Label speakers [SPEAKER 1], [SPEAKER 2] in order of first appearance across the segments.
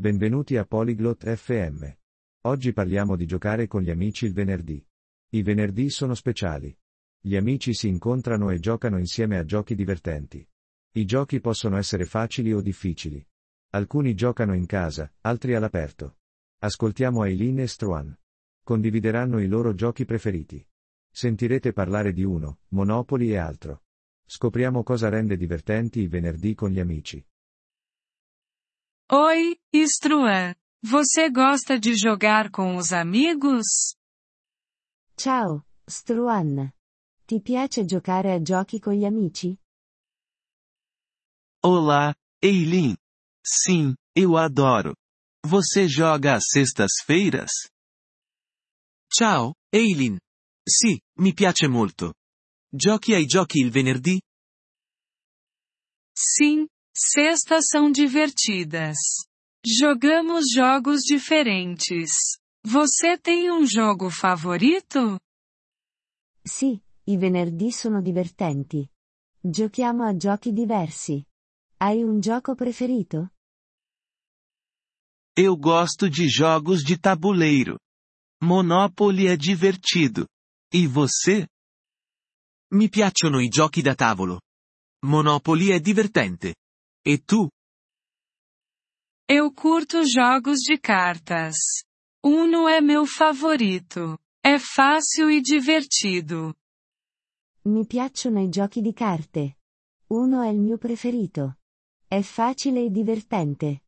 [SPEAKER 1] Benvenuti a Polyglot FM. Oggi parliamo di giocare con gli amici il venerdì. I venerdì sono speciali. Gli amici si incontrano e giocano insieme a giochi divertenti. I giochi possono essere facili o difficili. Alcuni giocano in casa, altri all'aperto. Ascoltiamo Aileen e Struan. Condivideranno i loro giochi preferiti. Sentirete parlare di uno, Monopoli e altro. Scopriamo cosa rende divertenti i venerdì con gli amici.
[SPEAKER 2] Oi, Struan. Você gosta de jogar com os amigos?
[SPEAKER 3] Ciao, Struan. Ti piace giocare a giochi con gli amici?
[SPEAKER 4] Olá, Eileen. Sim, eu adoro. Você joga às sextas-feiras?
[SPEAKER 5] Ciao, Eileen. Sì, mi piace molto. Giochi ai giochi il venerdì?
[SPEAKER 2] Sim, sextas são divertidas. Jogamos jogos diferentes. Você tem um jogo favorito?
[SPEAKER 3] Sì, i venerdì sono divertenti. Giochiamo a giochi diversi. Hai un gioco preferito?
[SPEAKER 4] Eu gosto de jogos de tabuleiro. Monopoly é divertido. E você?
[SPEAKER 5] Mi piacciono i giochi da tavolo. Monopoly è divertente. E tu?
[SPEAKER 2] Eu curto jogos de cartas. Uno é meu favorito. É fácil e divertido.
[SPEAKER 3] Mi piacciono i giochi di carte. Uno è il mio preferito. È facile e divertente.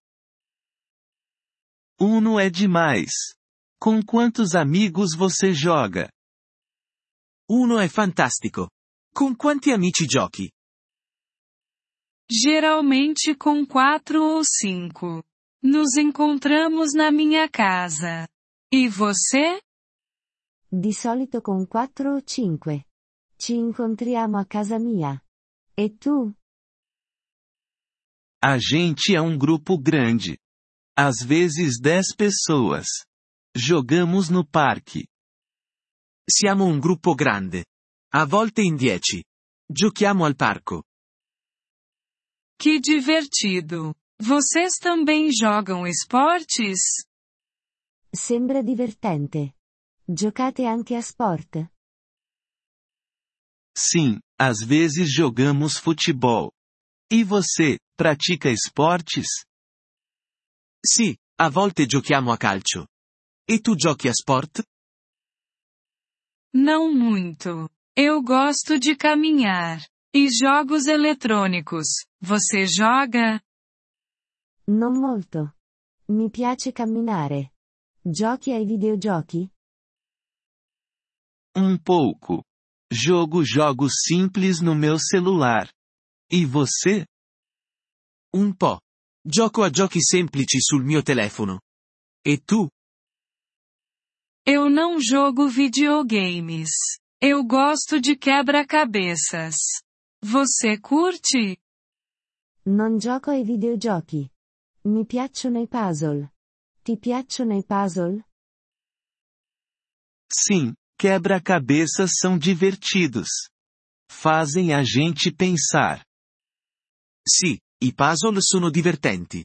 [SPEAKER 4] Uno é demais. Com quantos amigos você joga?
[SPEAKER 5] Uno è fantastico. Con quanti amici giochi?
[SPEAKER 2] Geralmente com quatro ou cinco. Nos encontramos na minha casa. E você?
[SPEAKER 3] Di solito con quattro o cinque. Ci incontriamo a casa mia. E tu?
[SPEAKER 4] A gente é um grupo grande. Às vezes dez pessoas. Jogamos no parque.
[SPEAKER 5] Siamo un gruppo grande. A volte in dieci. Giochiamo al parco.
[SPEAKER 2] Que divertido! Vocês também jogam esportes?
[SPEAKER 3] Sembra divertente. Giocate anche a sport?
[SPEAKER 4] Sim, às vezes jogamos futebol. E você, pratica esportes?
[SPEAKER 5] Sì, a volte giochiamo a calcio. E tu giochi a sport?
[SPEAKER 2] Não muito. Eu gosto de caminhar. E jogos eletrônicos. Você joga?
[SPEAKER 3] Non molto. Mi piace camminare. Giochi ai videogiochi?
[SPEAKER 4] Um pouco. Jogo jogos simples no meu celular. E você?
[SPEAKER 5] Un po'. Gioco a giochi semplici sul mio telefono. E tu?
[SPEAKER 2] Eu não jogo videogames. Eu gosto de quebra-cabeças. Você curte?
[SPEAKER 3] Non gioco ai videogiochi. Mi piacciono i puzzle. Ti piacciono i puzzle?
[SPEAKER 4] Sim, quebra-cabeças são divertidos. Fazem a gente pensar.
[SPEAKER 5] Sì, i puzzle sono divertenti.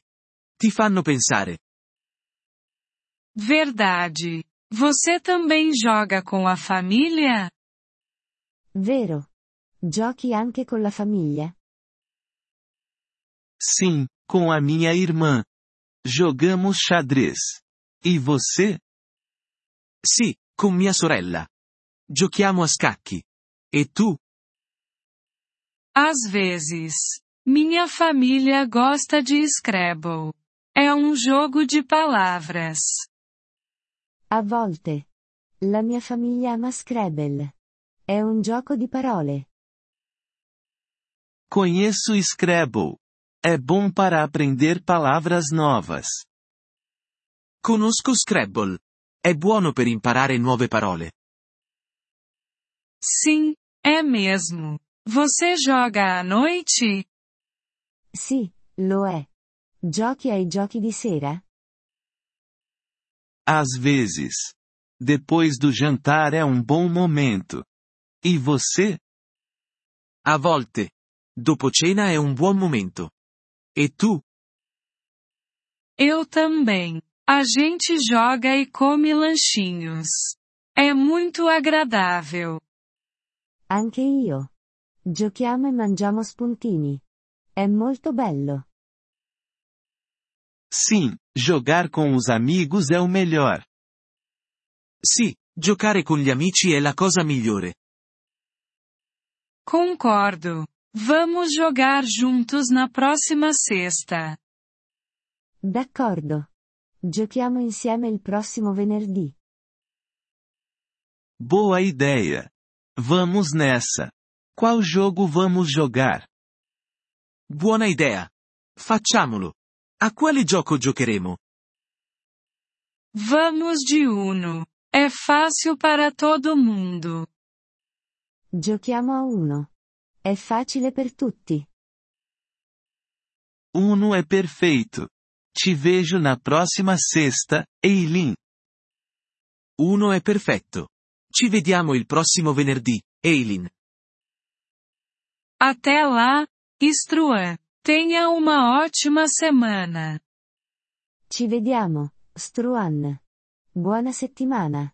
[SPEAKER 5] Ti fanno pensare.
[SPEAKER 2] Verdade. Você também joga com a família?
[SPEAKER 3] Vero. Giochi anche con la famiglia?
[SPEAKER 4] Sim, com a minha irmã. Jogamos xadrez. E você?
[SPEAKER 5] Sì, con mia sorella. Giochiamo a scacchi. E tu?
[SPEAKER 2] Às vezes. Minha família gosta de Scrabble. É um jogo de palavras.
[SPEAKER 3] A volte. La mia famiglia ama Scrabble. È un gioco di parole.
[SPEAKER 4] Conheço Scrabble. É bom para aprender palavras novas.
[SPEAKER 5] Conosco Scrabble. È buono per imparare nuove parole.
[SPEAKER 2] Sim, é mesmo. Você joga à noite?
[SPEAKER 3] Sì, lo è. Giochi ai giochi di sera?
[SPEAKER 4] Às vezes. Depois do jantar é um bom momento. E você?
[SPEAKER 5] A volte. Dopo cena è un buon momento. E tu?
[SPEAKER 2] Eu também. A gente joga e come lanchinhos. É muito agradável.
[SPEAKER 3] Anche io. Giochiamo e mangiamo spuntini. È molto bello.
[SPEAKER 4] Sim, jogar com os amigos é o melhor.
[SPEAKER 5] Sì, giocare con gli amici è la cosa migliore.
[SPEAKER 2] Concordo. Vamos jogar juntos na próxima sexta.
[SPEAKER 3] D'accordo. Giochiamo insieme il prossimo venerdì.
[SPEAKER 4] Boa ideia. Vamos nessa. Qual jogo vamos jogar?
[SPEAKER 5] Buona idea. Facciamolo. A quale gioco giocheremo?
[SPEAKER 2] Vamos de Uno. É fácil para todo mundo.
[SPEAKER 3] Giochiamo a uno. È facile per tutti.
[SPEAKER 4] Uno é perfeito. Te vejo na próxima sexta, Eileen.
[SPEAKER 5] Uno è perfetto. Ci vediamo il prossimo venerdì, Eileen.
[SPEAKER 2] Até lá, Struan. Tenha uma ótima semana.
[SPEAKER 3] Ci vediamo, Struan. Buona settimana.